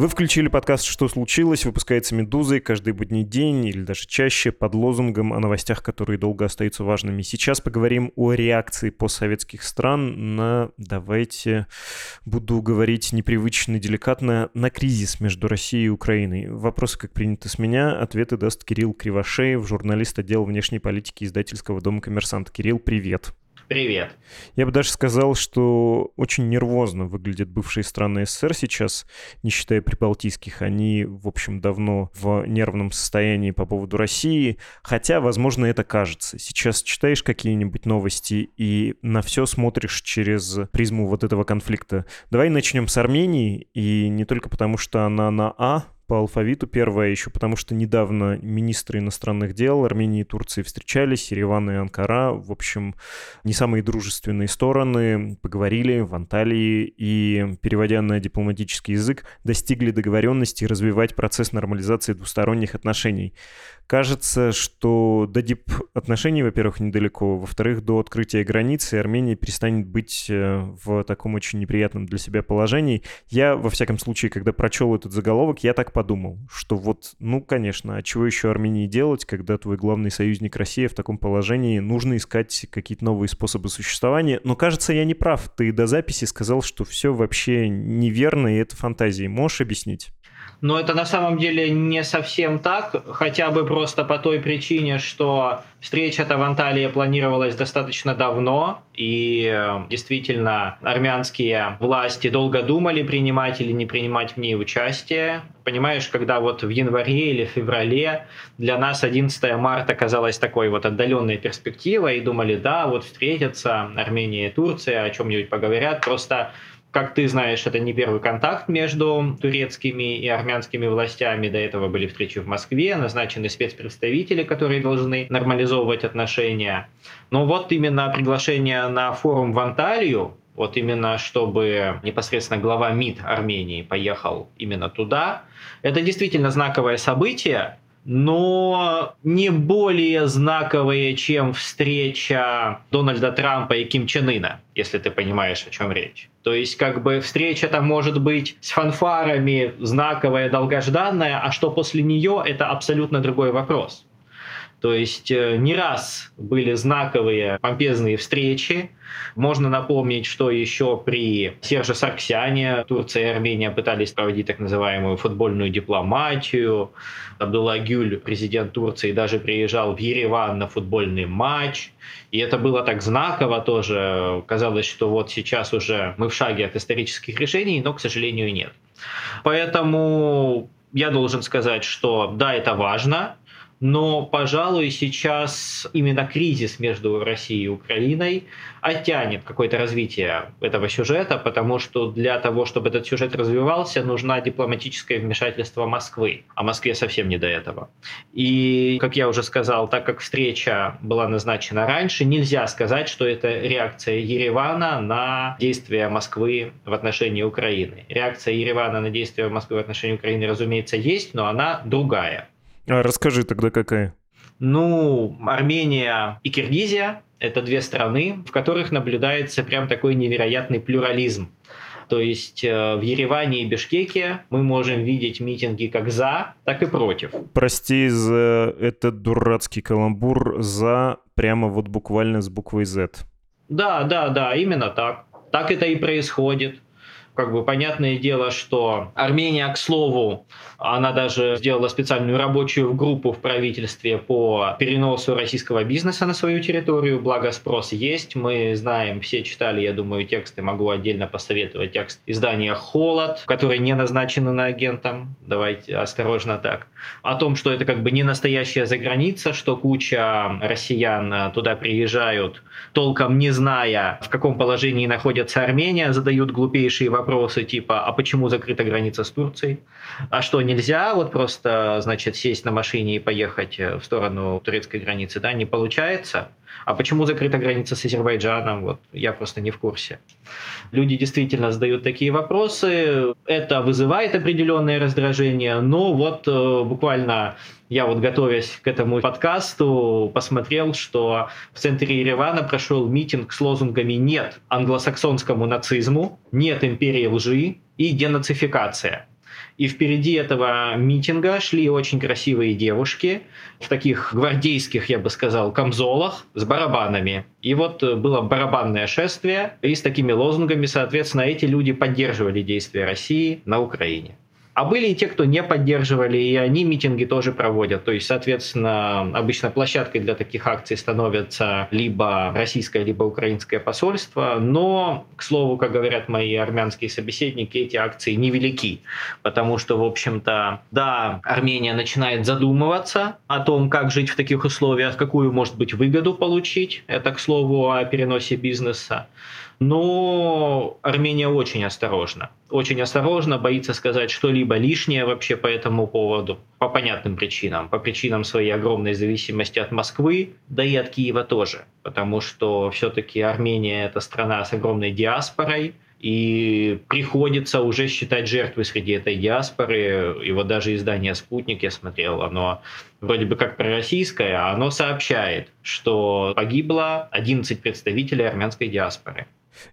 Вы включили подкаст «Что случилось?» Выпускается «Медузой» каждый будний день или даже чаще под лозунгом о новостях, которые долго остаются важными. Сейчас поговорим о реакции постсоветских стран на, давайте буду говорить непривычно деликатно, на кризис между Россией и Украиной. Вопросы, как принято с меня, ответы даст Кирилл Кривошеев, журналист отдела внешней политики издательского дома «Коммерсант». Кирилл, привет. Привет. Я бы даже сказал, что очень нервозно выглядят бывшие страны СССР сейчас, не считая прибалтийских. Они, в общем, давно в нервном состоянии по поводу России, хотя, возможно, это кажется. Сейчас читаешь какие-нибудь новости и на все смотришь через призму вот этого конфликта. Давай начнем с Армении, и не только потому, что она на А, по алфавиту первая, еще потому что недавно министры иностранных дел Армении и Турции встречались, Ереван и Анкара, в общем, не самые дружественные стороны, поговорили в Анталии и, переводя на дипломатический язык, достигли договоренности развивать процесс нормализации двусторонних отношений. Кажется, что до дип-отношений, во-первых, недалеко, во-вторых, до открытия границы Армения перестанет быть э, в таком очень неприятном для себя положении. Я, во всяком случае, когда прочел этот заголовок, я так подумал, что вот, ну, конечно, а чего еще Армении делать, когда твой главный союзник Россия в таком положении, нужно искать какие-то новые способы существования. Но, кажется, я не прав. Ты до записи сказал, что все вообще неверно, и это фантазии. Можешь объяснить? Но это на самом деле не совсем так, хотя бы просто по той причине, что встреча-то в Анталии планировалась достаточно давно, и э, действительно армянские власти долго думали, принимать или не принимать в ней участие. Понимаешь, когда вот в январе или феврале для нас 11 марта казалась такой вот отдаленной перспективой, и думали, да, вот встретятся Армения и Турция, о чем-нибудь поговорят, просто как ты знаешь, это не первый контакт между турецкими и армянскими властями. До этого были встречи в Москве, назначены спецпредставители, которые должны нормализовывать отношения. Но вот именно приглашение на форум в Анталию, вот именно чтобы непосредственно глава МИД Армении поехал именно туда, это действительно знаковое событие, но не более знаковые, чем встреча Дональда Трампа и Ким Чен Ына, если ты понимаешь, о чем речь. То есть, как бы встреча там может быть с фанфарами, знаковая, долгожданная, а что после нее, это абсолютно другой вопрос. То есть э, не раз были знаковые помпезные встречи. Можно напомнить, что еще при Серже Сарксяне Турция и Армения пытались проводить так называемую футбольную дипломатию. Абдулла Гюль, президент Турции, даже приезжал в Ереван на футбольный матч. И это было так знаково тоже. Казалось, что вот сейчас уже мы в шаге от исторических решений, но, к сожалению, нет. Поэтому я должен сказать, что да, это важно, но, пожалуй, сейчас именно кризис между Россией и Украиной оттянет какое-то развитие этого сюжета, потому что для того, чтобы этот сюжет развивался, нужна дипломатическое вмешательство Москвы, а Москве совсем не до этого. И, как я уже сказал, так как встреча была назначена раньше, нельзя сказать, что это реакция Еревана на действия Москвы в отношении Украины. Реакция Еревана на действия Москвы в отношении Украины, разумеется, есть, но она другая. А расскажи тогда какая? Ну, Армения и Киргизия – это две страны, в которых наблюдается прям такой невероятный плюрализм. То есть э, в Ереване и Бишкеке мы можем видеть митинги как за, так и против. Прости за этот дурацкий каламбур «за» прямо вот буквально с буквой «Z». Да, да, да, именно так. Так это и происходит как бы понятное дело, что Армения, к слову, она даже сделала специальную рабочую группу в правительстве по переносу российского бизнеса на свою территорию, благо спрос есть. Мы знаем, все читали, я думаю, тексты, могу отдельно посоветовать текст издания «Холод», который не назначен на агентом, давайте осторожно так, о том, что это как бы не настоящая заграница, что куча россиян туда приезжают, толком не зная, в каком положении находится Армения, задают глупейшие вопросы, вопросы типа, а почему закрыта граница с Турцией? А что, нельзя вот просто, значит, сесть на машине и поехать в сторону турецкой границы? Да, не получается. А почему закрыта граница с Азербайджаном? Вот я просто не в курсе. Люди действительно задают такие вопросы. Это вызывает определенное раздражение, но вот э, буквально я вот готовясь к этому подкасту посмотрел, что в центре Еревана прошел митинг с лозунгами «Нет англосаксонскому нацизму», «Нет империи лжи» и «Денацификация». И впереди этого митинга шли очень красивые девушки в таких гвардейских, я бы сказал, камзолах с барабанами. И вот было барабанное шествие, и с такими лозунгами, соответственно, эти люди поддерживали действия России на Украине. А были и те, кто не поддерживали, и они митинги тоже проводят. То есть, соответственно, обычно площадкой для таких акций становится либо российское, либо украинское посольство. Но, к слову, как говорят мои армянские собеседники, эти акции невелики. Потому что, в общем-то, да, Армения начинает задумываться о том, как жить в таких условиях, какую, может быть, выгоду получить. Это, к слову, о переносе бизнеса. Но Армения очень осторожна. Очень осторожно, боится сказать что-либо лишнее вообще по этому поводу. По понятным причинам. По причинам своей огромной зависимости от Москвы, да и от Киева тоже. Потому что все-таки Армения это страна с огромной диаспорой, и приходится уже считать жертвы среди этой диаспоры. И вот даже издание «Спутник» я смотрел, оно вроде бы как пророссийское, а оно сообщает, что погибло 11 представителей армянской диаспоры.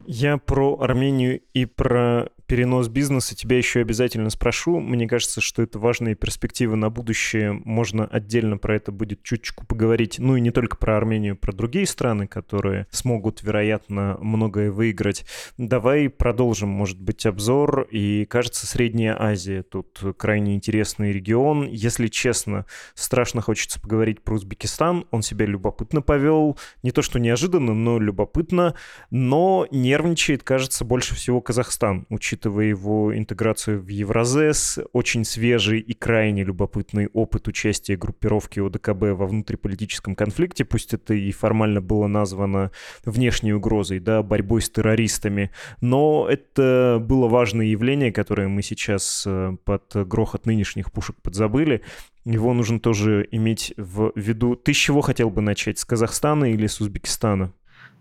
Я про Армению и про перенос бизнеса тебя еще обязательно спрошу. Мне кажется, что это важные перспективы на будущее. Можно отдельно про это будет чуточку поговорить. Ну и не только про Армению, про другие страны, которые смогут, вероятно, многое выиграть. Давай продолжим, может быть, обзор. И, кажется, Средняя Азия тут крайне интересный регион. Если честно, страшно хочется поговорить про Узбекистан. Он себя любопытно повел. Не то, что неожиданно, но любопытно. Но нервничает, кажется, больше всего Казахстан, учитывая учитывая его интеграцию в Евразес, очень свежий и крайне любопытный опыт участия группировки ОДКБ во внутриполитическом конфликте, пусть это и формально было названо внешней угрозой, да, борьбой с террористами, но это было важное явление, которое мы сейчас э, под грохот нынешних пушек подзабыли, его нужно тоже иметь в виду. Ты с чего хотел бы начать? С Казахстана или с Узбекистана?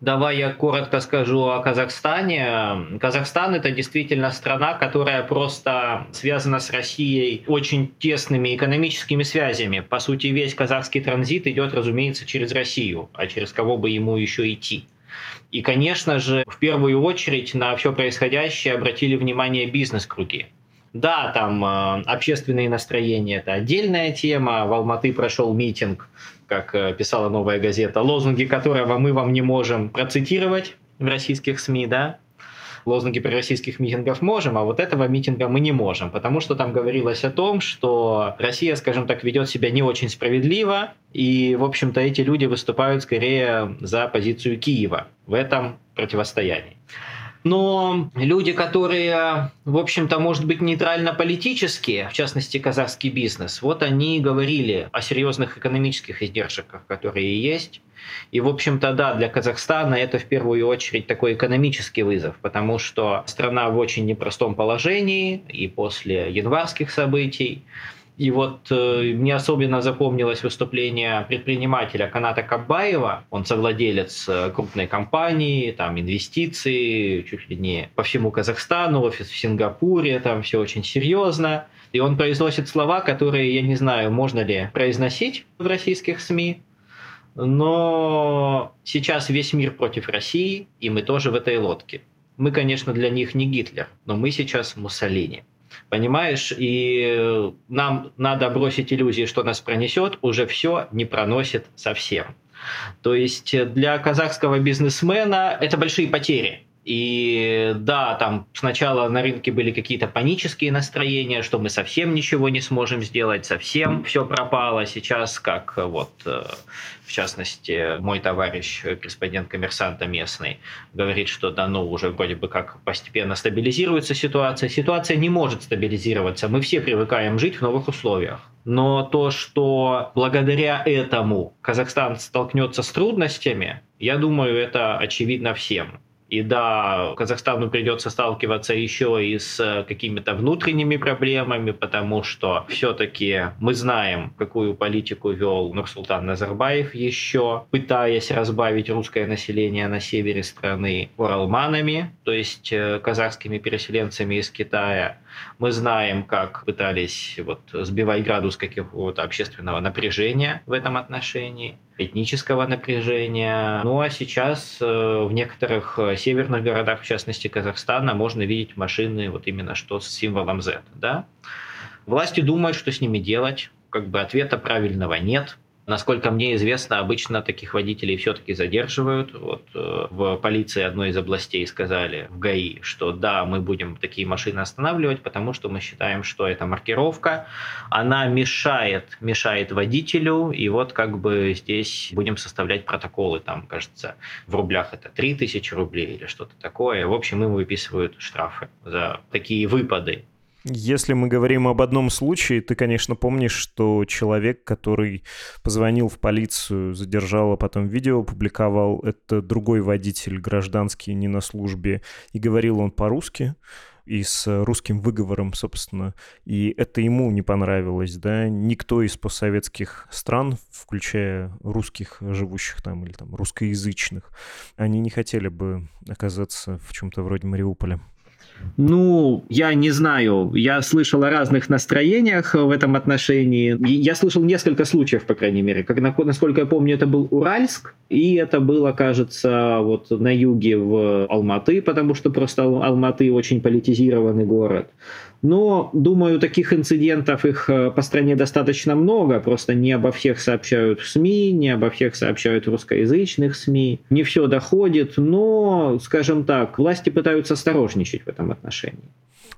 Давай я коротко скажу о Казахстане. Казахстан это действительно страна, которая просто связана с Россией очень тесными экономическими связями. По сути, весь казахский транзит идет, разумеется, через Россию, а через кого бы ему еще идти. И, конечно же, в первую очередь на все происходящее обратили внимание бизнес-круги. Да, там э, общественные настроения – это отдельная тема. В Алматы прошел митинг как э, писала новая газета, лозунги которого мы вам не можем процитировать в российских СМИ, да, лозунги при российских митингов можем, а вот этого митинга мы не можем, потому что там говорилось о том, что Россия, скажем так, ведет себя не очень справедливо, и, в общем-то, эти люди выступают скорее за позицию Киева в этом противостоянии но люди, которые, в общем-то, может быть, нейтрально-политические, в частности, казахский бизнес, вот они говорили о серьезных экономических издержках, которые есть. И, в общем-то, да, для Казахстана это в первую очередь такой экономический вызов, потому что страна в очень непростом положении и после январских событий. И вот э, мне особенно запомнилось выступление предпринимателя Каната Кабаева. Он совладелец э, крупной компании, там инвестиции чуть ли не по всему Казахстану, офис в Сингапуре, там все очень серьезно. И он произносит слова, которые, я не знаю, можно ли произносить в российских СМИ, но сейчас весь мир против России, и мы тоже в этой лодке. Мы, конечно, для них не Гитлер, но мы сейчас Муссолини. Понимаешь, и нам надо бросить иллюзии, что нас пронесет, уже все не проносит совсем. То есть для казахского бизнесмена это большие потери. И да, там сначала на рынке были какие-то панические настроения, что мы совсем ничего не сможем сделать, совсем все пропало. Сейчас, как вот, э, в частности, мой товарищ, корреспондент коммерсанта местный, говорит, что да, ну уже вроде бы как постепенно стабилизируется ситуация. Ситуация не может стабилизироваться. Мы все привыкаем жить в новых условиях. Но то, что благодаря этому Казахстан столкнется с трудностями, я думаю, это очевидно всем. И да, Казахстану придется сталкиваться еще и с какими-то внутренними проблемами, потому что все-таки мы знаем, какую политику вел Нурсултан Назарбаев еще, пытаясь разбавить русское население на севере страны уралманами, то есть э, казахскими переселенцами из Китая. Мы знаем, как пытались вот, сбивать градус какого-то общественного напряжения в этом отношении этнического напряжения. Ну а сейчас э, в некоторых э, северных городах, в частности Казахстана, можно видеть машины вот именно что с символом Z. Да? Власти думают, что с ними делать. Как бы ответа правильного нет. Насколько мне известно, обычно таких водителей все-таки задерживают. Вот э, в полиции одной из областей сказали, в ГАИ, что да, мы будем такие машины останавливать, потому что мы считаем, что эта маркировка, она мешает, мешает водителю, и вот как бы здесь будем составлять протоколы, там, кажется, в рублях это 3000 рублей или что-то такое. В общем, им выписывают штрафы за такие выпады. Если мы говорим об одном случае, ты, конечно, помнишь, что человек, который позвонил в полицию, задержал, а потом видео опубликовал, это другой водитель, гражданский, не на службе, и говорил он по-русски и с русским выговором, собственно, и это ему не понравилось, да, никто из постсоветских стран, включая русских, живущих там, или там русскоязычных, они не хотели бы оказаться в чем-то вроде Мариуполя. Ну, я не знаю. Я слышал о разных настроениях в этом отношении. Я слышал несколько случаев, по крайней мере. Как, насколько я помню, это был Уральск, и это было, кажется, вот на юге в Алматы, потому что просто Алматы очень политизированный город. Но, думаю, таких инцидентов их э, по стране достаточно много, просто не обо всех сообщают в СМИ, не обо всех сообщают в русскоязычных СМИ. Не все доходит, но, скажем так, власти пытаются осторожничать в этом отношении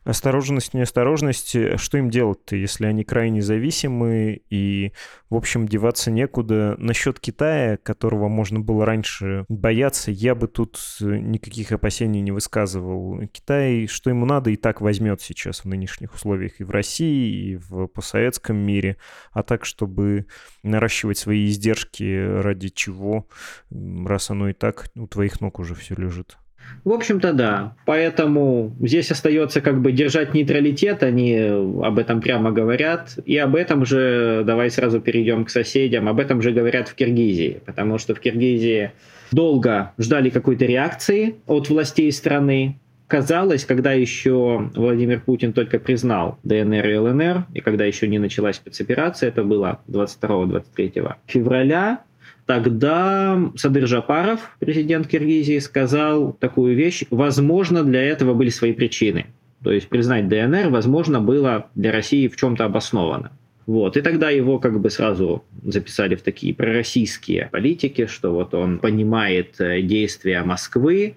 осторожность, неосторожность, что им делать-то, если они крайне зависимы и, в общем, деваться некуда. Насчет Китая, которого можно было раньше бояться, я бы тут никаких опасений не высказывал. Китай, что ему надо, и так возьмет сейчас в нынешних условиях и в России, и в постсоветском мире, а так, чтобы наращивать свои издержки ради чего, раз оно и так у твоих ног уже все лежит. В общем-то, да. Поэтому здесь остается как бы держать нейтралитет, они об этом прямо говорят. И об этом же, давай сразу перейдем к соседям, об этом же говорят в Киргизии. Потому что в Киргизии долго ждали какой-то реакции от властей страны. Казалось, когда еще Владимир Путин только признал ДНР и ЛНР, и когда еще не началась спецоперация, это было 22-23 февраля, Тогда Садыр Жапаров, президент Киргизии, сказал такую вещь. Возможно, для этого были свои причины. То есть признать ДНР, возможно, было для России в чем-то обосновано. Вот. И тогда его как бы сразу записали в такие пророссийские политики, что вот он понимает э, действия Москвы,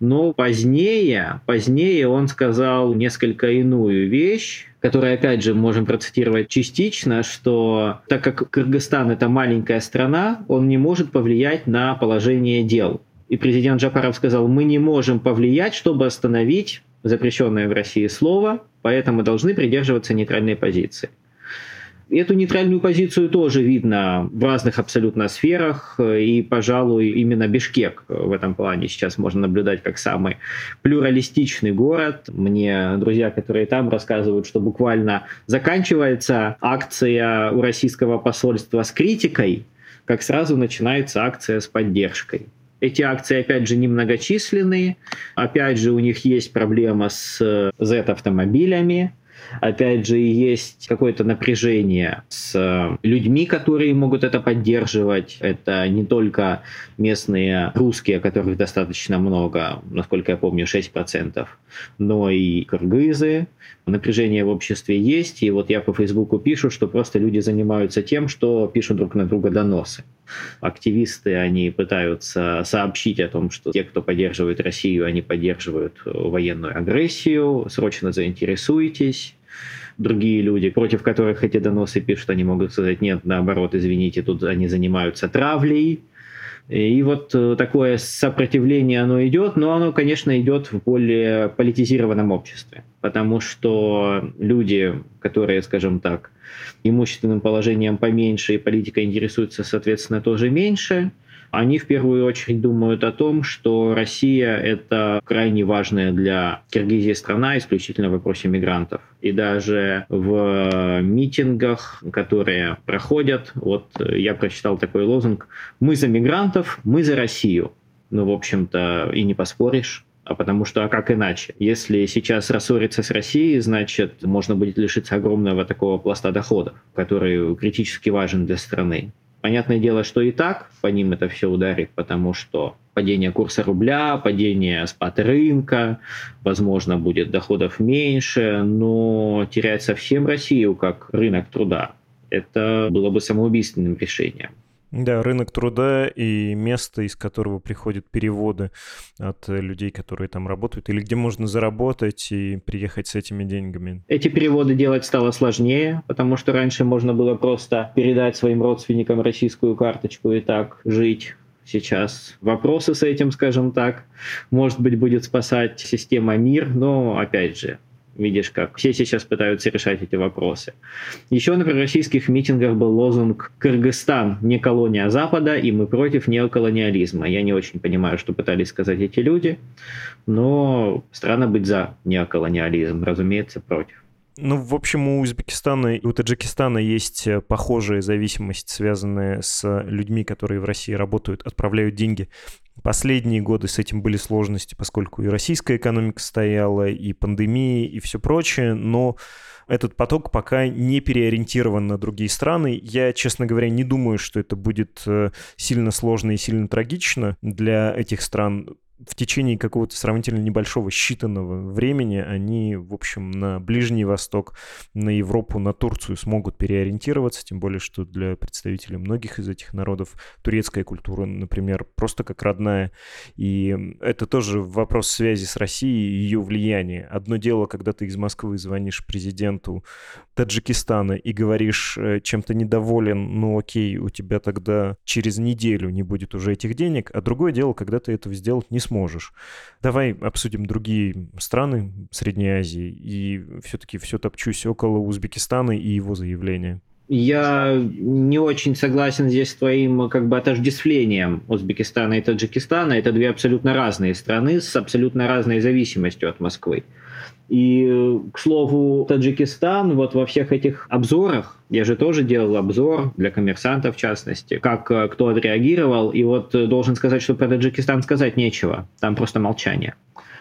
но позднее, позднее он сказал несколько иную вещь, которую, опять же, можем процитировать частично, что так как Кыргызстан это маленькая страна, он не может повлиять на положение дел. И президент Джапаров сказал, мы не можем повлиять, чтобы остановить запрещенное в России слово, поэтому должны придерживаться нейтральной позиции. Эту нейтральную позицию тоже видно в разных абсолютно сферах, и, пожалуй, именно Бишкек в этом плане сейчас можно наблюдать как самый плюралистичный город. Мне друзья, которые там, рассказывают, что буквально заканчивается акция у российского посольства с критикой, как сразу начинается акция с поддержкой. Эти акции, опять же, немногочисленные. Опять же, у них есть проблема с Z-автомобилями опять же, есть какое-то напряжение с э, людьми, которые могут это поддерживать. Это не только местные русские, которых достаточно много, насколько я помню, 6%, но и кыргызы. Напряжение в обществе есть, и вот я по Фейсбуку пишу, что просто люди занимаются тем, что пишут друг на друга доносы. Активисты, они пытаются сообщить о том, что те, кто поддерживает Россию, они поддерживают военную агрессию, срочно заинтересуйтесь другие люди, против которых эти доносы пишут, они могут сказать, нет, наоборот, извините, тут они занимаются травлей. И вот э, такое сопротивление, оно идет, но оно, конечно, идет в более политизированном обществе, потому что люди, которые, скажем так, имущественным положением поменьше и политика интересуются, соответственно, тоже меньше, они в первую очередь думают о том, что Россия – это крайне важная для Киргизии страна исключительно в вопросе мигрантов. И даже в митингах, которые проходят, вот я прочитал такой лозунг «Мы за мигрантов, мы за Россию». Ну, в общем-то, и не поспоришь. А потому что, а как иначе? Если сейчас рассориться с Россией, значит, можно будет лишиться огромного такого пласта доходов, который критически важен для страны. Понятное дело, что и так по ним это все ударит, потому что падение курса рубля, падение спад рынка, возможно, будет доходов меньше, но терять совсем Россию как рынок труда, это было бы самоубийственным решением. Да, рынок труда и место, из которого приходят переводы от людей, которые там работают, или где можно заработать и приехать с этими деньгами. Эти переводы делать стало сложнее, потому что раньше можно было просто передать своим родственникам российскую карточку и так жить сейчас вопросы с этим, скажем так. Может быть, будет спасать система МИР, но, опять же, Видишь, как все сейчас пытаются решать эти вопросы. Еще на российских митингах был лозунг «Кыргызстан не колония Запада, и мы против неоколониализма». Я не очень понимаю, что пытались сказать эти люди, но странно быть за неоколониализм, разумеется, против. Ну, в общем, у Узбекистана и у Таджикистана есть э, похожая зависимость, связанная с людьми, которые в России работают, отправляют деньги. Последние годы с этим были сложности, поскольку и российская экономика стояла, и пандемия, и все прочее, но этот поток пока не переориентирован на другие страны. Я, честно говоря, не думаю, что это будет э, сильно сложно и сильно трагично для этих стран в течение какого-то сравнительно небольшого считанного времени они, в общем, на Ближний Восток, на Европу, на Турцию смогут переориентироваться, тем более, что для представителей многих из этих народов турецкая культура, например, просто как родная. И это тоже вопрос связи с Россией и ее влияния. Одно дело, когда ты из Москвы звонишь президенту Таджикистана и говоришь, э, чем-то недоволен, ну окей, у тебя тогда через неделю не будет уже этих денег, а другое дело, когда ты этого сделать не сможешь. Давай обсудим другие страны Средней Азии, и все-таки все топчусь около Узбекистана и его заявления. Я не очень согласен здесь с твоим как бы отождествлением Узбекистана и Таджикистана. Это две абсолютно разные страны с абсолютно разной зависимостью от Москвы. И, к слову, Таджикистан вот во всех этих обзорах, я же тоже делал обзор для коммерсантов в частности, как э, кто отреагировал, и вот э, должен сказать, что про Таджикистан сказать нечего, там просто молчание.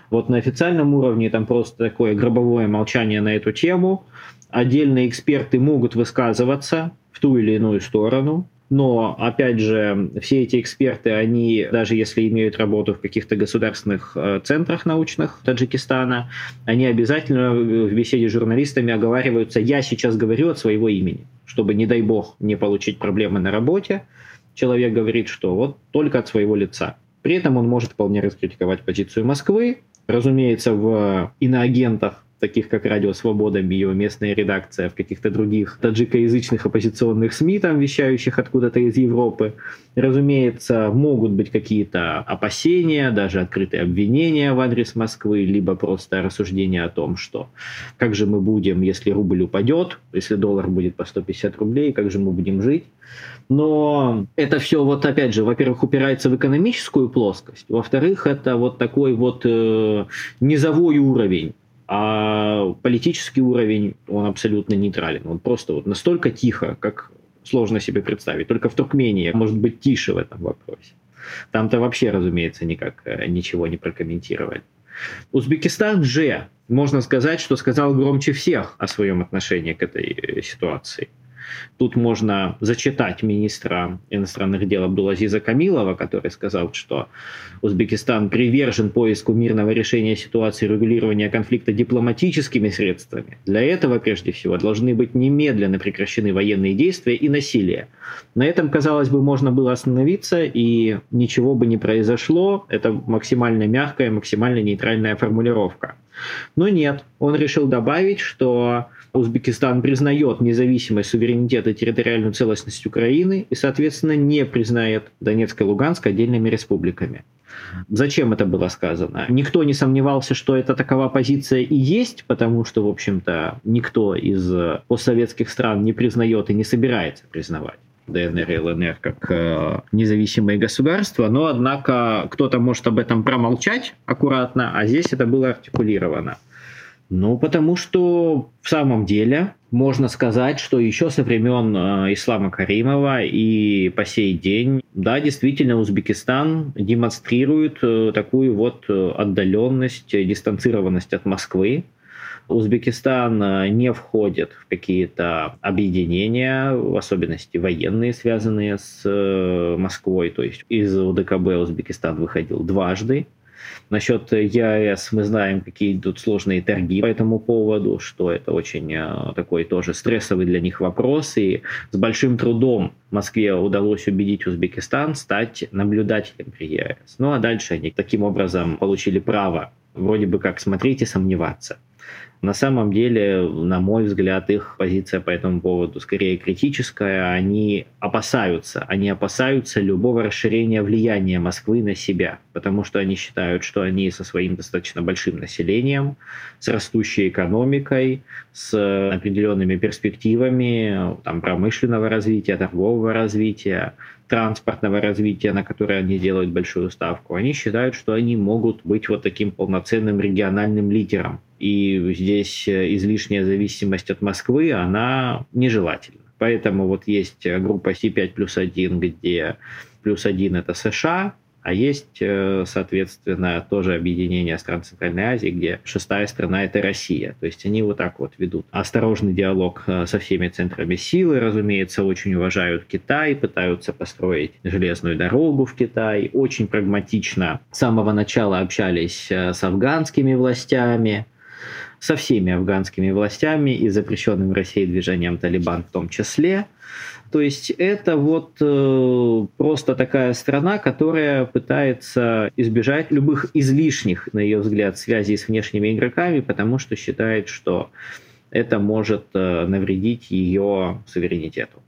Вот на официальном уровне там просто такое гробовое молчание на эту тему. Отдельные эксперты могут высказываться в ту или иную сторону, но, опять же, все эти эксперты, они, даже если имеют работу в каких-то государственных э, центрах научных Таджикистана, они обязательно в беседе с журналистами оговариваются «я сейчас говорю от своего имени», чтобы, не дай бог, не получить проблемы на работе. Человек говорит, что вот только от своего лица. При этом он может вполне раскритиковать позицию Москвы, разумеется, в иноагентах таких как «Радио Свобода», ее местная редакция, в каких-то других таджикоязычных оппозиционных СМИ, там вещающих откуда-то из Европы. Разумеется, могут быть какие-то опасения, даже открытые обвинения в адрес Москвы, либо просто рассуждения о том, что как же мы будем, если рубль упадет, если доллар будет по 150 рублей, как же мы будем жить. Но это все вот опять же, во-первых, упирается в экономическую плоскость, во-вторых, это вот такой вот э, низовой уровень а политический уровень, он абсолютно нейтрален. Он просто вот настолько тихо, как сложно себе представить. Только в Туркмении может быть тише в этом вопросе. Там-то вообще, разумеется, никак э, ничего не прокомментировали. Узбекистан же, можно сказать, что сказал громче всех о своем отношении к этой э, ситуации. Тут можно зачитать министра иностранных дел Абдулазиза Камилова, который сказал, что Узбекистан привержен поиску мирного решения ситуации регулирования конфликта дипломатическими средствами. Для этого, прежде всего, должны быть немедленно прекращены военные действия и насилие. На этом, казалось бы, можно было остановиться, и ничего бы не произошло. Это максимально мягкая, максимально нейтральная формулировка. Но нет, он решил добавить, что Узбекистан признает независимость, суверенитет и территориальную целостность Украины и, соответственно, не признает Донецк и Луганск отдельными республиками. Зачем это было сказано? Никто не сомневался, что это такова позиция и есть, потому что, в общем-то, никто из постсоветских стран не признает и не собирается признавать ДНР и ЛНР как э, независимые государства, но, однако, кто-то может об этом промолчать аккуратно, а здесь это было артикулировано. Ну, потому что в самом деле можно сказать, что еще со времен э, Ислама Каримова и по сей день, да, действительно, Узбекистан демонстрирует э, такую вот э, отдаленность, дистанцированность от Москвы. Узбекистан э, не входит в какие-то объединения, в особенности военные, связанные с э, Москвой. То есть из УДКБ Узбекистан выходил дважды. Насчет ЕАЭС мы знаем, какие идут сложные торги по этому поводу, что это очень э, такой тоже стрессовый для них вопрос. И с большим трудом Москве удалось убедить Узбекистан стать наблюдателем при ЕАЭС. Ну а дальше они таким образом получили право вроде бы как смотреть и сомневаться. На самом деле, на мой взгляд, их позиция по этому поводу скорее критическая. Они опасаются, они опасаются любого расширения влияния Москвы на себя, потому что они считают, что они со своим достаточно большим населением, с растущей экономикой, с определенными перспективами там, промышленного развития, торгового развития, транспортного развития, на которое они делают большую ставку, они считают, что они могут быть вот таким полноценным региональным лидером. И здесь э, излишняя зависимость от Москвы, она нежелательна. Поэтому вот есть группа C5 плюс 1, где плюс 1 это США, а есть, э, соответственно, тоже объединение стран Центральной Азии, где шестая страна – это Россия. То есть они вот так вот ведут осторожный диалог э, со всеми центрами силы, разумеется, очень уважают Китай, пытаются построить железную дорогу в Китай, очень прагматично с самого начала общались э, с афганскими властями, со всеми афганскими властями и запрещенным в России движением Талибан в том числе – то есть это вот э, просто такая страна, которая пытается избежать любых излишних, на ее взгляд, связей с внешними игроками, потому что считает, что это может э, навредить ее суверенитету.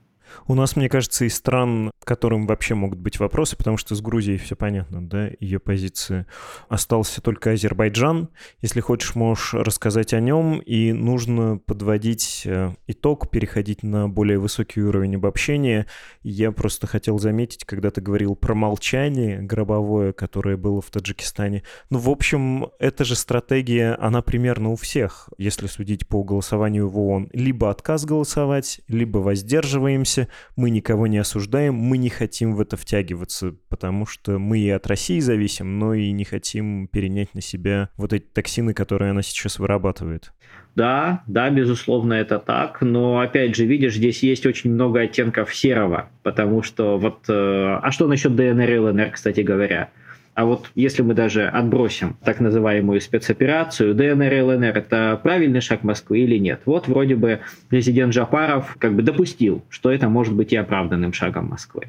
У нас, мне кажется, из стран, которым вообще могут быть вопросы, потому что с Грузией все понятно, да, ее позиция. Остался только Азербайджан. Если хочешь, можешь рассказать о нем, и нужно подводить э, итог, переходить на более высокий уровень обобщения. Я просто хотел заметить, когда ты говорил про молчание гробовое, которое было в Таджикистане. Ну, в общем, эта же стратегия, она примерно у всех, если судить по голосованию в ООН. Либо отказ голосовать, либо воздерживаемся, мы никого не осуждаем, мы не хотим в это втягиваться, потому что мы и от России зависим, но и не хотим перенять на себя вот эти токсины, которые она сейчас вырабатывает. Да, да, безусловно, это так. Но опять же, видишь, здесь есть очень много оттенков серого, потому что вот... Э, а что насчет ДНР и ЛНР, кстати говоря? А вот если мы даже отбросим так называемую спецоперацию, ДНР и ЛНР – это правильный шаг Москвы или нет? Вот вроде бы президент Жапаров как бы допустил, что это может быть и оправданным шагом Москвы.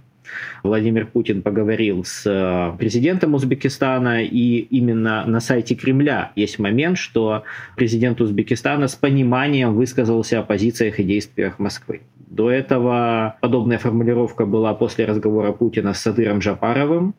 Владимир Путин поговорил с э, президентом Узбекистана, и именно на сайте Кремля есть момент, что президент Узбекистана с пониманием высказался о позициях и действиях Москвы. До этого подобная формулировка была после разговора Путина с Садыром Жапаровым,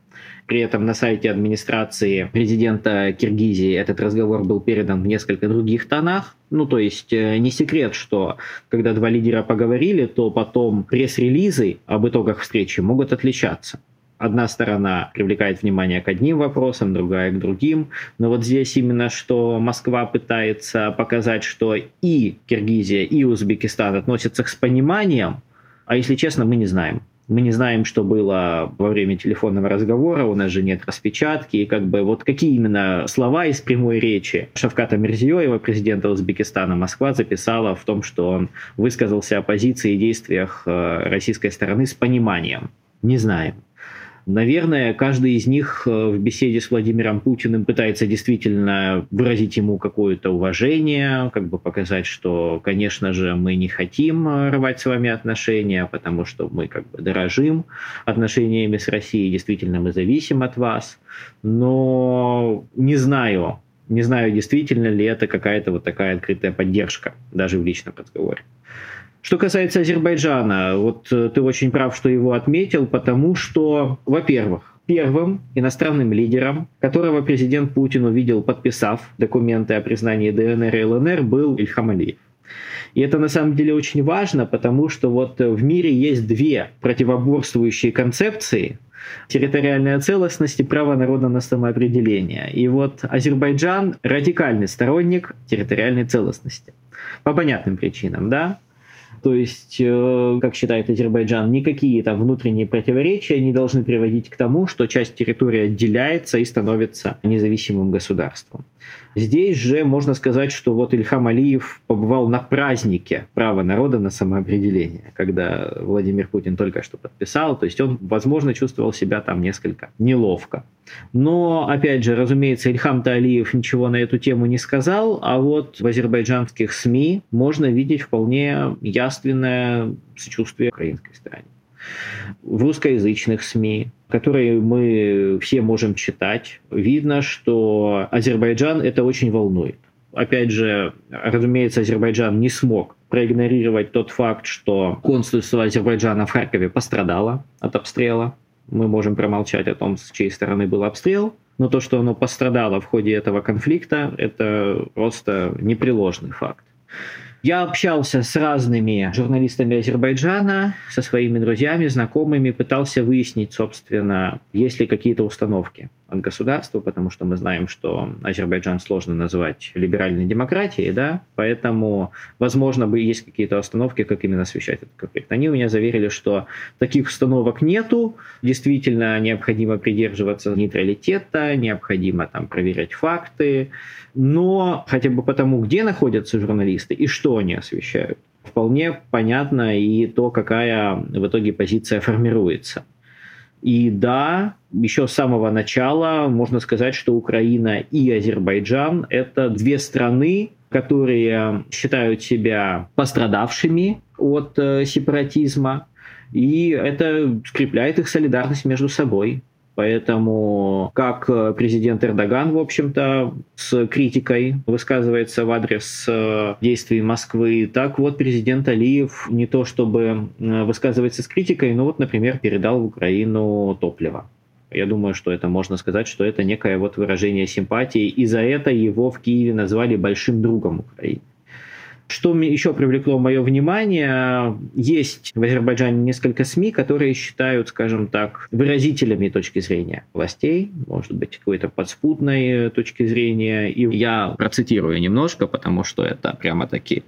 при этом на сайте администрации президента Киргизии этот разговор был передан в несколько других тонах. Ну, то есть э, не секрет, что когда два лидера поговорили, то потом пресс-релизы об итогах встречи могут отличаться. Одна сторона привлекает внимание к одним вопросам, другая к другим. Но вот здесь именно, что Москва пытается показать, что и Киргизия, и Узбекистан относятся с пониманием, а если честно, мы не знаем. Мы не знаем, что было во время телефонного разговора, у нас же нет распечатки, и как бы вот какие именно слова из прямой речи Шавката Мирзиёева, президента Узбекистана, Москва записала в том, что он высказался о позиции и действиях э, российской стороны с пониманием. Не знаем. Наверное, каждый из них э, в беседе с Владимиром Путиным пытается действительно выразить ему какое-то уважение, как бы показать, что, конечно же, мы не хотим э, рвать с вами отношения, потому что мы как бы дорожим отношениями с Россией, действительно мы зависим от вас. Но не знаю, не знаю, действительно ли это какая-то вот такая открытая поддержка, даже в личном разговоре. Что касается Азербайджана, вот э, ты очень прав, что его отметил, потому что, во-первых, первым иностранным лидером, которого президент Путин увидел, подписав документы о признании ДНР и ЛНР, был Ильхам Алиев. И это на самом деле очень важно, потому что вот в мире есть две противоборствующие концепции, территориальная целостность и право народа на самоопределение. И вот Азербайджан радикальный сторонник территориальной целостности. По понятным причинам, да? То есть, э, как считает Азербайджан, никакие там внутренние противоречия не должны приводить к тому, что часть территории отделяется и становится независимым государством. Здесь же можно сказать, что вот Ильхам Алиев побывал на празднике права народа на самоопределение, когда Владимир Путин только что подписал, то есть он, возможно, чувствовал себя там несколько неловко. Но, опять же, разумеется, Ильхам Алиев ничего на эту тему не сказал, а вот в азербайджанских СМИ можно видеть вполне яственное сочувствие украинской стороне в русскоязычных СМИ, которые мы все можем читать, видно, что Азербайджан это очень волнует. Опять же, разумеется, Азербайджан не смог проигнорировать тот факт, что консульство Азербайджана в Харькове пострадало от обстрела. Мы можем промолчать о том, с чьей стороны был обстрел, но то, что оно пострадало в ходе этого конфликта, это просто непреложный факт. Я общался с разными журналистами Азербайджана, со своими друзьями, знакомыми, пытался выяснить, собственно, есть ли какие-то установки от государства, потому что мы знаем, что Азербайджан сложно назвать либеральной демократией, да, поэтому, возможно, бы есть какие-то установки, как именно освещать этот конфликт. Они у меня заверили, что таких установок нету, действительно необходимо придерживаться нейтралитета, необходимо там проверять факты, но хотя бы потому, где находятся журналисты и что они освещают, вполне понятно и то, какая в итоге позиция формируется. И да, еще с самого начала можно сказать, что Украина и Азербайджан – это две страны, которые считают себя пострадавшими от э, сепаратизма, и это скрепляет их солидарность между собой. Поэтому как э, президент Эрдоган, в общем-то, с критикой высказывается в адрес э, действий Москвы, так вот президент Алиев не то чтобы э, высказывается с критикой, но вот, например, передал в Украину топливо. Я думаю, что это можно сказать, что это некое вот выражение симпатии, и за это его в Киеве назвали большим другом Украины. Что еще привлекло мое внимание, есть в Азербайджане несколько СМИ, которые считают, скажем так, выразителями точки зрения властей, может быть, какой-то подспутной точки зрения. И я процитирую немножко, потому что это прямо-таки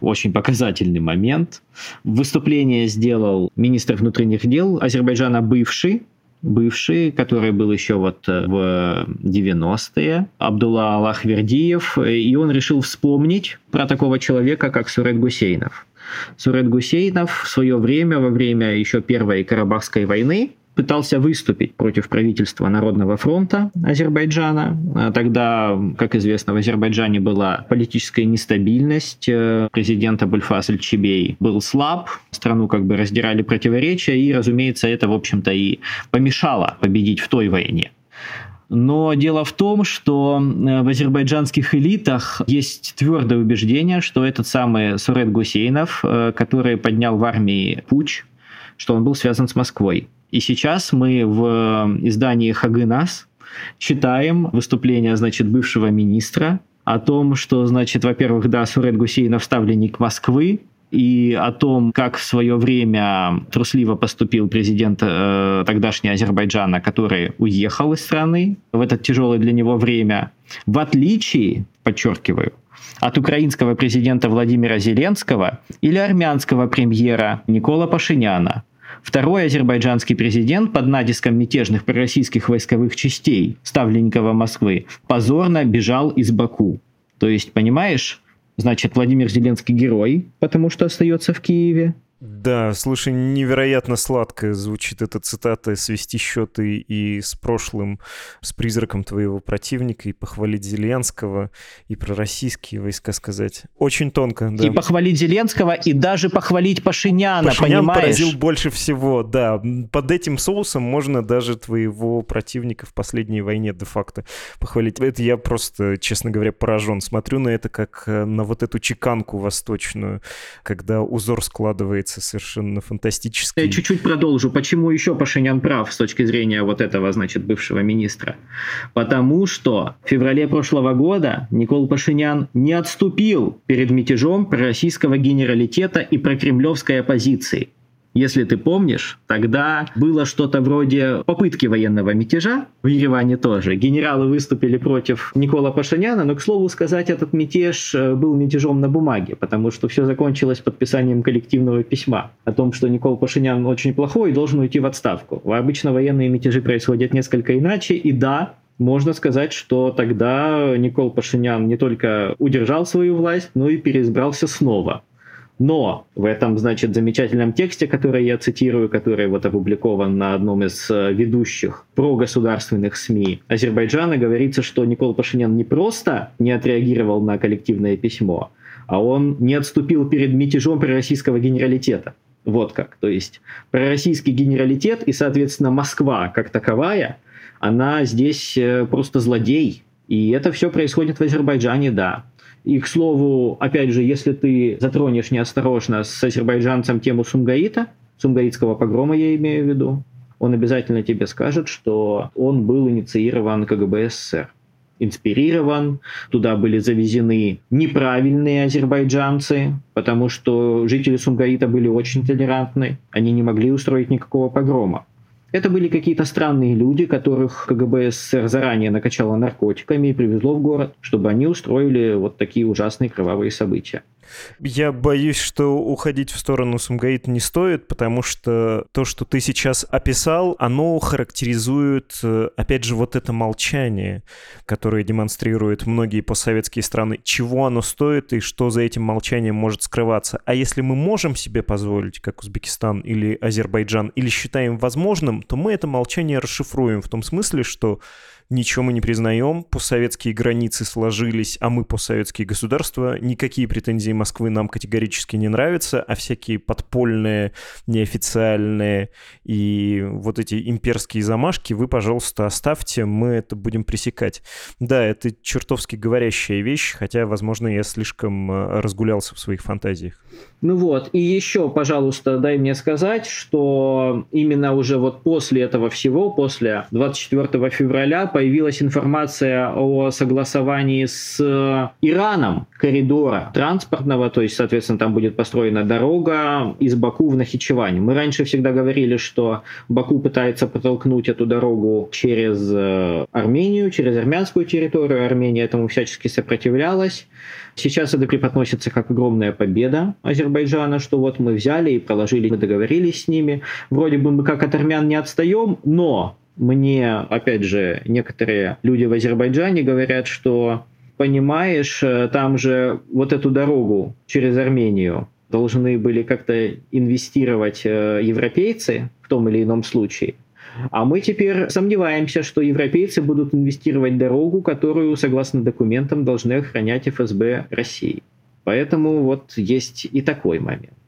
очень показательный момент. Выступление сделал министр внутренних дел Азербайджана бывший, бывший, который был еще вот э, в 90-е, Абдулла Аллахвердиев, и он решил вспомнить про такого человека, как Сурет Гусейнов. Сурет Гусейнов в свое время, во время еще Первой Карабахской войны, пытался выступить против правительства Народного фронта Азербайджана. А тогда, как известно, в Азербайджане была политическая нестабильность. Э, президент Абульфас Аль-Чебей был слаб, страну как бы раздирали противоречия, и, разумеется, это, в общем-то, и помешало победить в той войне. Но дело в том, что э, в азербайджанских элитах есть твердое убеждение, что этот самый Сурет Гусейнов, э, который поднял в армии путь, что он был связан с Москвой. И сейчас мы в э, издании Хагынас читаем выступление, значит, бывшего министра о том, что, значит, во-первых, да, Сурет Гусейнов ставленник Москвы, и о том, как в свое время трусливо поступил президент э, тогдашнего Азербайджана, который уехал из страны в это тяжелое для него время, в отличие, подчеркиваю, от украинского президента Владимира Зеленского или армянского премьера Никола Пашиняна, Второй азербайджанский президент под натиском мятежных пророссийских войсковых частей, ставленников Москвы, позорно бежал из Баку. То есть, понимаешь, значит, Владимир Зеленский герой, потому что остается в Киеве. Да, слушай, невероятно сладко звучит эта цитата «свести счеты и с прошлым, с призраком твоего противника, и похвалить Зеленского, и про российские войска сказать». Очень тонко, да. И похвалить Зеленского, и даже похвалить Пашиняна, Пашинян понимаешь? поразил больше всего, да. Под этим соусом можно даже твоего противника в последней войне де-факто похвалить. Это я просто, честно говоря, поражен. Смотрю на это как э, на вот эту чеканку восточную, когда узор складывается является совершенно фантастической. Я чуть-чуть продолжу. Почему еще Пашинян прав с точки зрения вот этого, значит, бывшего министра? Потому что в феврале прошлого года Никол Пашинян не отступил перед мятежом пророссийского генералитета и прокремлевской оппозиции. Если ты помнишь, тогда было что-то вроде попытки военного мятежа, в Ереване тоже. Генералы выступили против Никола Пашиняна, но, к слову сказать, этот мятеж э, был мятежом на бумаге, потому что все закончилось подписанием коллективного письма о том, что Никол Пашинян очень плохой и должен уйти в отставку. Обычно военные мятежи происходят несколько иначе, и да, можно сказать, что тогда Никол Пашинян не только удержал свою власть, но и переизбрался снова. Но в этом, значит, замечательном тексте, который я цитирую, который вот опубликован на одном из э, ведущих прогосударственных СМИ Азербайджана, говорится, что Никол Пашинян не просто не отреагировал на коллективное письмо, а он не отступил перед мятежом пророссийского генералитета. Вот как. То есть пророссийский генералитет и, соответственно, Москва как таковая, она здесь э, просто злодей. И это все происходит в Азербайджане, да. И, к слову, опять же, если ты затронешь неосторожно с азербайджанцем тему Сумгаита, сумгаитского погрома я имею в виду, он обязательно тебе скажет, что он был инициирован КГБ СССР инспирирован, туда были завезены неправильные азербайджанцы, потому что жители Сумгаита были очень толерантны, они не могли устроить никакого погрома. Это были какие-то странные люди, которых КГБ СССР заранее накачало наркотиками и привезло в город, чтобы они устроили вот такие ужасные кровавые события. Я боюсь, что уходить в сторону Сумгаита не стоит, потому что то, что ты сейчас описал, оно характеризует, э, опять же, вот это молчание, которое демонстрируют многие постсоветские страны. Чего оно стоит и что за этим молчанием может скрываться. А если мы можем себе позволить, как Узбекистан или Азербайджан, или считаем возможным, то мы это молчание расшифруем в том смысле, что ничего мы не признаем, постсоветские границы сложились, а мы постсоветские государства, никакие претензии Москвы нам категорически не нравятся, а всякие подпольные, неофициальные и вот эти имперские замашки вы, пожалуйста, оставьте, мы это будем пресекать. Да, это чертовски говорящая вещь, хотя, возможно, я слишком э, разгулялся в своих фантазиях. Ну вот, и еще, пожалуйста, дай мне сказать, что именно уже вот после этого всего, после 24 февраля появилась информация о согласовании с Ираном коридора транспортного, то есть, соответственно, там будет построена дорога из Баку в Нахичевань. Мы раньше всегда говорили, что Баку пытается протолкнуть эту дорогу через э, Армению, через армянскую территорию. Армения этому всячески сопротивлялась. Сейчас это преподносится как огромная победа Азербайджана, что вот мы взяли и проложили, мы договорились с ними. Вроде бы мы как от армян не отстаем, но мне, опять же, некоторые люди в Азербайджане говорят, что понимаешь, э, там же вот эту дорогу через Армению должны были как-то инвестировать э, европейцы в том или ином случае. А мы теперь сомневаемся, что европейцы будут инвестировать дорогу, которую, согласно документам, должны охранять ФСБ России. Поэтому вот есть и такой момент.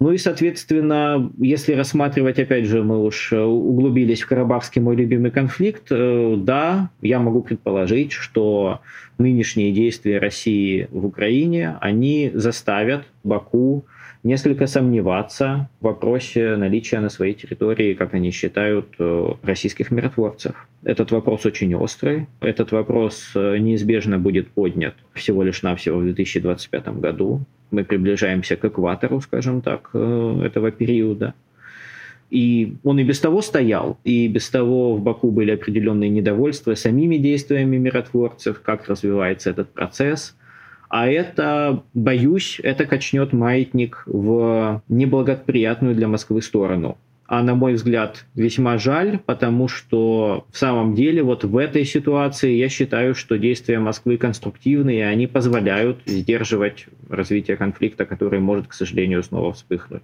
Ну и, соответственно, если рассматривать, опять же, мы уж углубились в Карабахский мой любимый конфликт, э, да, я могу предположить, что нынешние действия России в Украине, они заставят Баку несколько сомневаться в вопросе наличия на своей территории, как они считают, э, российских миротворцев. Этот вопрос очень острый. Этот вопрос э, неизбежно будет поднят всего лишь навсего в 2025 году. Мы приближаемся к экватору, скажем так, э, этого периода. И он и без того стоял, и без того в Баку были определенные недовольства самими действиями миротворцев, как развивается этот процесс – а это, боюсь, это качнет маятник в неблагоприятную для Москвы сторону. А на мой взгляд, весьма жаль, потому что в самом деле вот в этой ситуации я считаю, что действия Москвы конструктивные, и они позволяют сдерживать развитие конфликта, который может, к сожалению, снова вспыхнуть.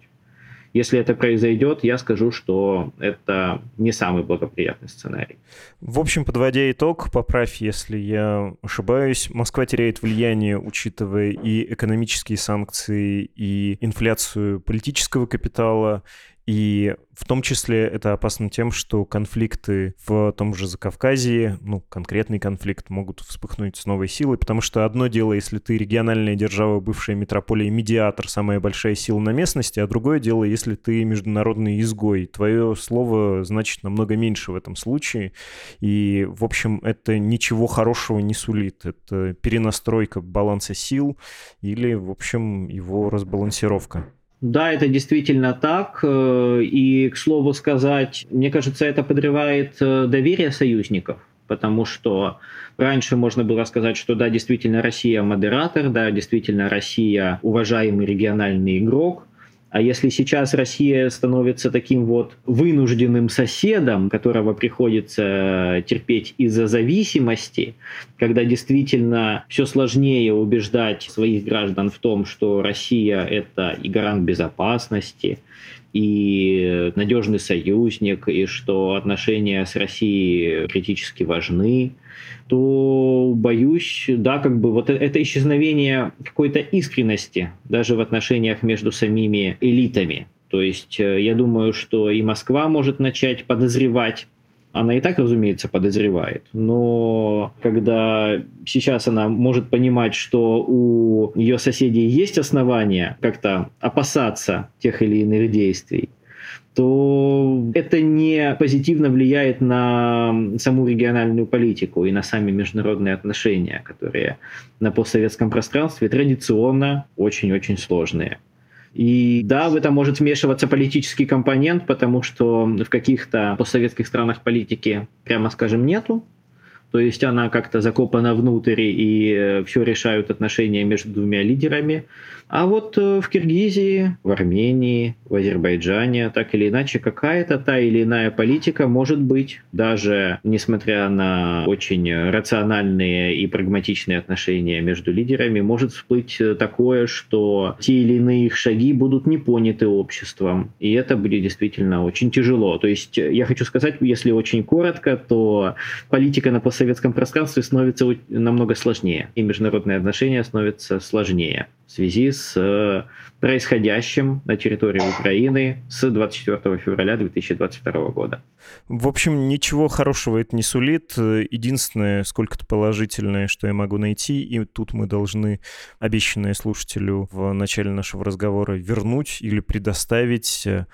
Если это произойдет, я скажу, что это не самый благоприятный сценарий. В общем, подводя итог, поправь, если я ошибаюсь, Москва теряет влияние, учитывая и экономические санкции, и инфляцию политического капитала, И в том числе это опасно тем, что конфликты в том же Закавказье, ну, конкретный конфликт, могут вспыхнуть с новой силой, потому что одно дело, если ты региональная держава, бывшая метрополия, медиатор, самая большая сила на местности, а другое дело, если ты международный изгой. Твое слово значит намного меньше в этом случае, и, в общем, это ничего хорошего не сулит. Это перенастройка баланса сил или, в общем, его разбалансировка. Да, это действительно так. Э, и, к слову сказать, мне кажется, это подрывает э, доверие союзников, потому что раньше можно было сказать, что да, действительно Россия модератор, да, действительно Россия уважаемый региональный игрок, а если сейчас Россия становится таким вот вынужденным соседом, которого приходится терпеть из-за зависимости, когда действительно все сложнее убеждать своих граждан в том, что Россия – это и гарант безопасности, и надежный союзник, и что отношения с Россией критически важны, то боюсь, да, как бы вот это исчезновение какой-то искренности даже в отношениях между самими элитами. То есть э, я думаю, что и Москва может начать подозревать она и так, разумеется, подозревает. Но когда сейчас она может понимать, что у ее соседей есть основания как-то опасаться тех или иных действий, то это не позитивно влияет на саму региональную политику и на сами международные отношения, которые на постсоветском пространстве традиционно очень-очень сложные. И да, в это может вмешиваться политический компонент, потому что в каких-то постсоветских странах политики, прямо скажем, нету. То есть она как-то закопана внутрь, и э, все решают отношения между двумя лидерами. А вот э, в Киргизии, в Армении, в Азербайджане, так или иначе, какая-то та или иная политика может быть, даже несмотря на очень рациональные и прагматичные отношения между лидерами, может всплыть такое, что те или иные их шаги будут не поняты обществом. И это будет действительно очень тяжело. То есть я хочу сказать, если очень коротко, то политика на постсоветском пространстве становится намного сложнее, и международные отношения становятся сложнее в связи с э, происходящим на территории Украины с 24 февраля 2022 года. В общем, ничего хорошего это не сулит. Единственное, сколько-то положительное, что я могу найти, и тут мы должны обещанное слушателю в начале нашего разговора вернуть или предоставить э,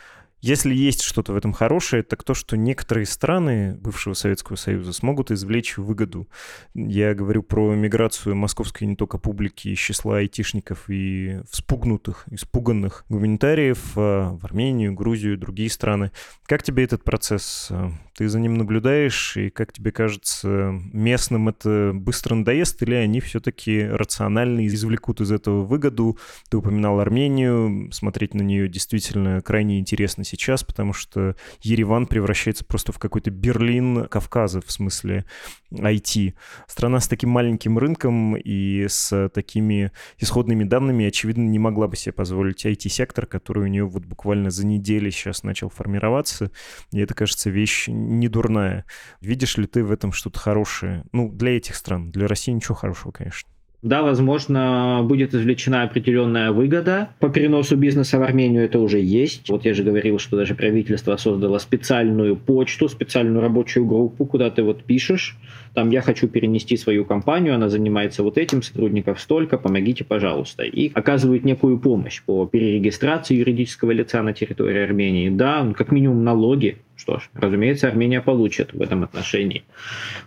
если есть что-то в этом хорошее, так то, что некоторые страны бывшего Советского Союза смогут извлечь выгоду. Я говорю про миграцию московской не только публики из числа айтишников и вспугнутых, испуганных гуманитариев в Армению, Грузию и другие страны. Как тебе этот процесс? Ты за ним наблюдаешь, и как тебе кажется, местным это быстро надоест, или они все-таки рационально извлекут из этого выгоду? Ты упоминал Армению, смотреть на нее действительно крайне интересно сейчас, потому что Ереван превращается просто в какой-то Берлин Кавказа, в смысле IT. Страна с таким маленьким рынком и с такими исходными данными, очевидно, не могла бы себе позволить IT-сектор, который у нее вот буквально за неделю сейчас начал формироваться. И это, кажется, вещь не дурная. Видишь ли ты в этом что-то хорошее? Ну, для этих стран. Для России ничего хорошего, конечно. Да, возможно, будет извлечена определенная выгода. По переносу бизнеса в Армению это уже есть. Вот я же говорил, что даже правительство создало специальную почту, специальную рабочую группу, куда ты вот пишешь, там я хочу перенести свою компанию, она занимается вот этим, сотрудников столько, помогите, пожалуйста. И оказывают некую помощь по перерегистрации юридического лица на территории Армении. Да, как минимум налоги, что ж, разумеется, Армения получит в этом отношении.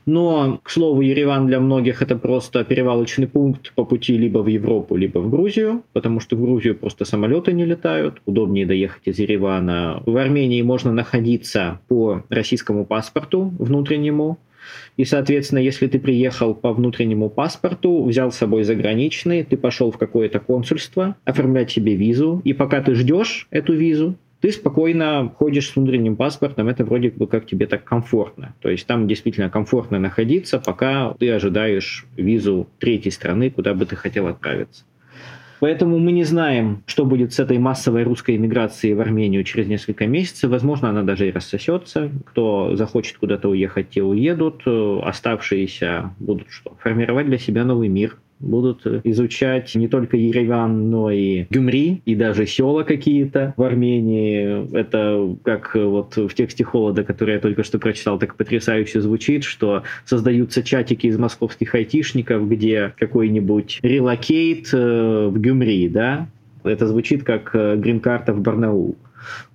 Но, к слову, Ереван для многих это просто перевалочный пункт по пути либо в Европу, либо в Грузию, потому что в Грузию просто самолеты не летают, удобнее доехать из Еревана. В Армении можно находиться по российскому паспорту внутреннему, и, соответственно, если ты приехал по внутреннему паспорту, взял с собой заграничный, ты пошел в какое-то консульство оформлять себе визу, и пока ты ждешь эту визу, ты спокойно ходишь с внутренним паспортом, это вроде бы как тебе так комфортно. То есть там действительно комфортно находиться, пока ты ожидаешь визу третьей страны, куда бы ты хотел отправиться. Поэтому мы не знаем, что будет с этой массовой русской иммиграцией в Армению через несколько месяцев. Возможно, она даже и рассосется. Кто захочет куда-то уехать, те уедут. Оставшиеся будут что? Формировать для себя новый мир, будут изучать не только Ереван, но и Гюмри, и даже села какие-то в Армении. Это как вот в тексте Холода, который я только что прочитал, так потрясающе звучит, что создаются чатики из московских айтишников, где какой-нибудь relocate э, в Гюмри, да, это звучит как э, грин-карта в Барнаул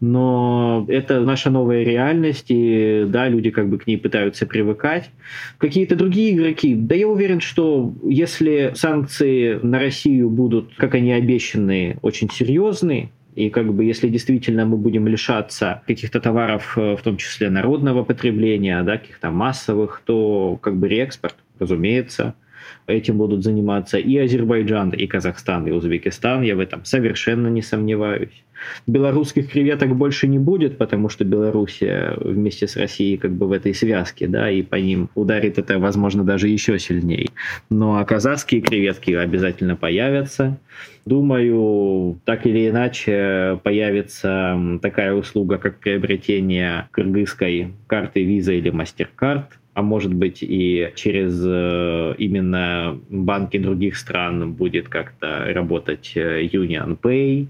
но это наша новая реальность, и да, люди как бы к ней пытаются привыкать. Какие-то другие игроки, да я уверен, что если санкции на Россию будут, как они обещаны, очень серьезные, и как бы если действительно мы будем лишаться каких-то товаров, э, в том числе народного потребления, да, каких-то массовых, то как бы реэкспорт, разумеется, этим будут заниматься и Азербайджан, и Казахстан, и Узбекистан, я в этом совершенно не сомневаюсь. Белорусских креветок больше не будет, потому что Белоруссия вместе с Россией как бы в этой связке, да, и по ним ударит это, возможно, даже еще сильнее. Но а казахские креветки обязательно появятся. Думаю, так или иначе появится такая услуга, как приобретение кыргызской карты Visa или MasterCard – а может быть и через э, именно банки других стран будет как-то работать э, Union Pay.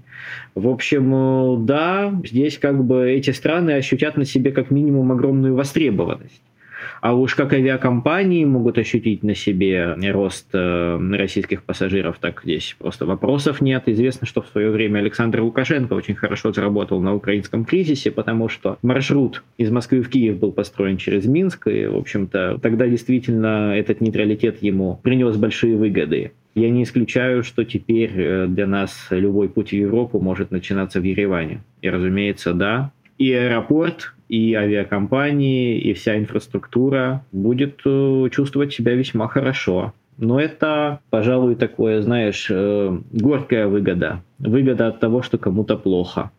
В общем, э, да, здесь как бы эти страны ощутят на себе как минимум огромную востребованность. А уж как авиакомпании могут ощутить на себе рост э, российских пассажиров, так здесь просто вопросов нет. Известно, что в свое время Александр Лукашенко очень хорошо заработал на украинском кризисе, потому что маршрут из Москвы в Киев был построен через Минск, и, в общем-то, тогда действительно этот нейтралитет ему принес большие выгоды. Я не исключаю, что теперь э, для нас любой путь в Европу может начинаться в Ереване. И, разумеется, да, и аэропорт, и авиакомпании, и вся инфраструктура будет э, чувствовать себя весьма хорошо. Но это, пожалуй, такое, знаешь, э, горькая выгода. Выгода от того, что кому-то плохо.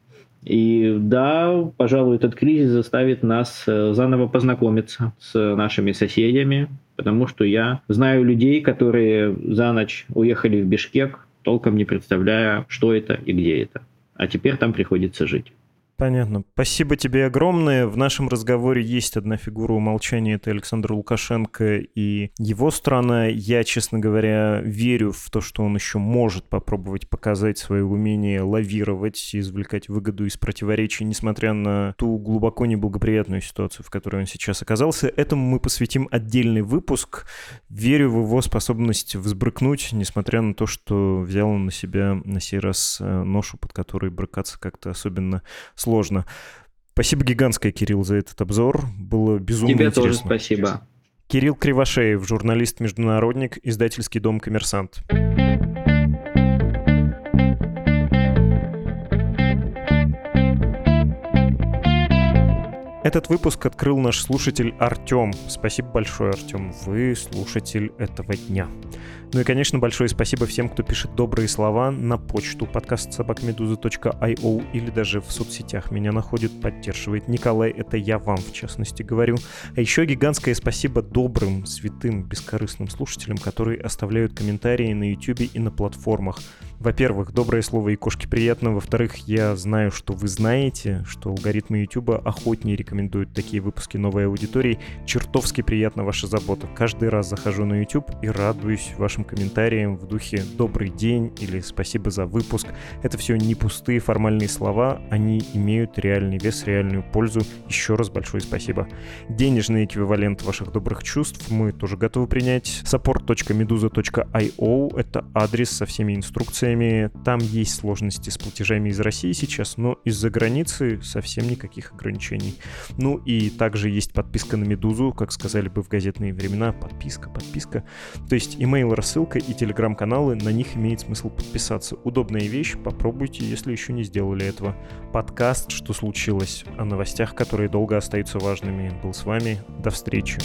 И да, пожалуй, этот кризис заставит нас э, заново познакомиться с нашими соседями, потому что я знаю людей, которые за ночь уехали в Бишкек, толком не представляя, что это и где это. А теперь там приходится жить. Понятно. Спасибо тебе огромное. В нашем разговоре есть одна фигура умолчания, это Александр Лукашенко и его страна. Я, честно говоря, верю в то, что он еще может попробовать показать свое умение лавировать, извлекать выгоду из противоречий, несмотря на ту глубоко неблагоприятную ситуацию, в которой он сейчас оказался. Этому мы посвятим отдельный выпуск. Верю в его способность взбрыкнуть, несмотря на то, что взял он на себя на сей раз э, ношу, под которой брыкаться как-то особенно. Спасибо гигантское, Кирилл, за этот обзор. Было безумно Тебе интересно. тоже спасибо. Кирилл Кривошеев, журналист-международник, издательский дом «Коммерсант». Этот выпуск открыл наш слушатель Артем. Спасибо большое, Артем. Вы слушатель этого дня. Ну и, конечно, большое спасибо всем, кто пишет добрые слова на почту подкаст собакмедуза.io или даже в соцсетях меня находит, поддерживает. Николай, это я вам, в частности, говорю. А еще гигантское спасибо добрым, святым, бескорыстным слушателям, которые оставляют комментарии на YouTube и на платформах. Во-первых, доброе слово и кошки приятно. Во-вторых, я знаю, что вы знаете, что алгоритмы YouTube охотнее рекомендуют такие выпуски новой аудитории. Чертовски приятна ваша забота. Каждый раз захожу на YouTube и радуюсь вашим комментариям в духе «добрый день» или «спасибо за выпуск». Это все не пустые формальные слова, они имеют реальный вес, реальную пользу. Еще раз большое спасибо. Денежный эквивалент ваших добрых чувств мы тоже готовы принять. support.meduza.io — это адрес со всеми инструкциями санкциями. Там есть сложности с платежами из России сейчас, но из-за границы совсем никаких ограничений. Ну и также есть подписка на Медузу, как сказали бы в газетные времена, подписка, подписка. То есть email рассылка и телеграм-каналы, на них имеет смысл подписаться. Удобная вещь, попробуйте, если еще не сделали этого. Подкаст «Что случилось?» о новостях, которые долго остаются важными, был с вами. До встречи.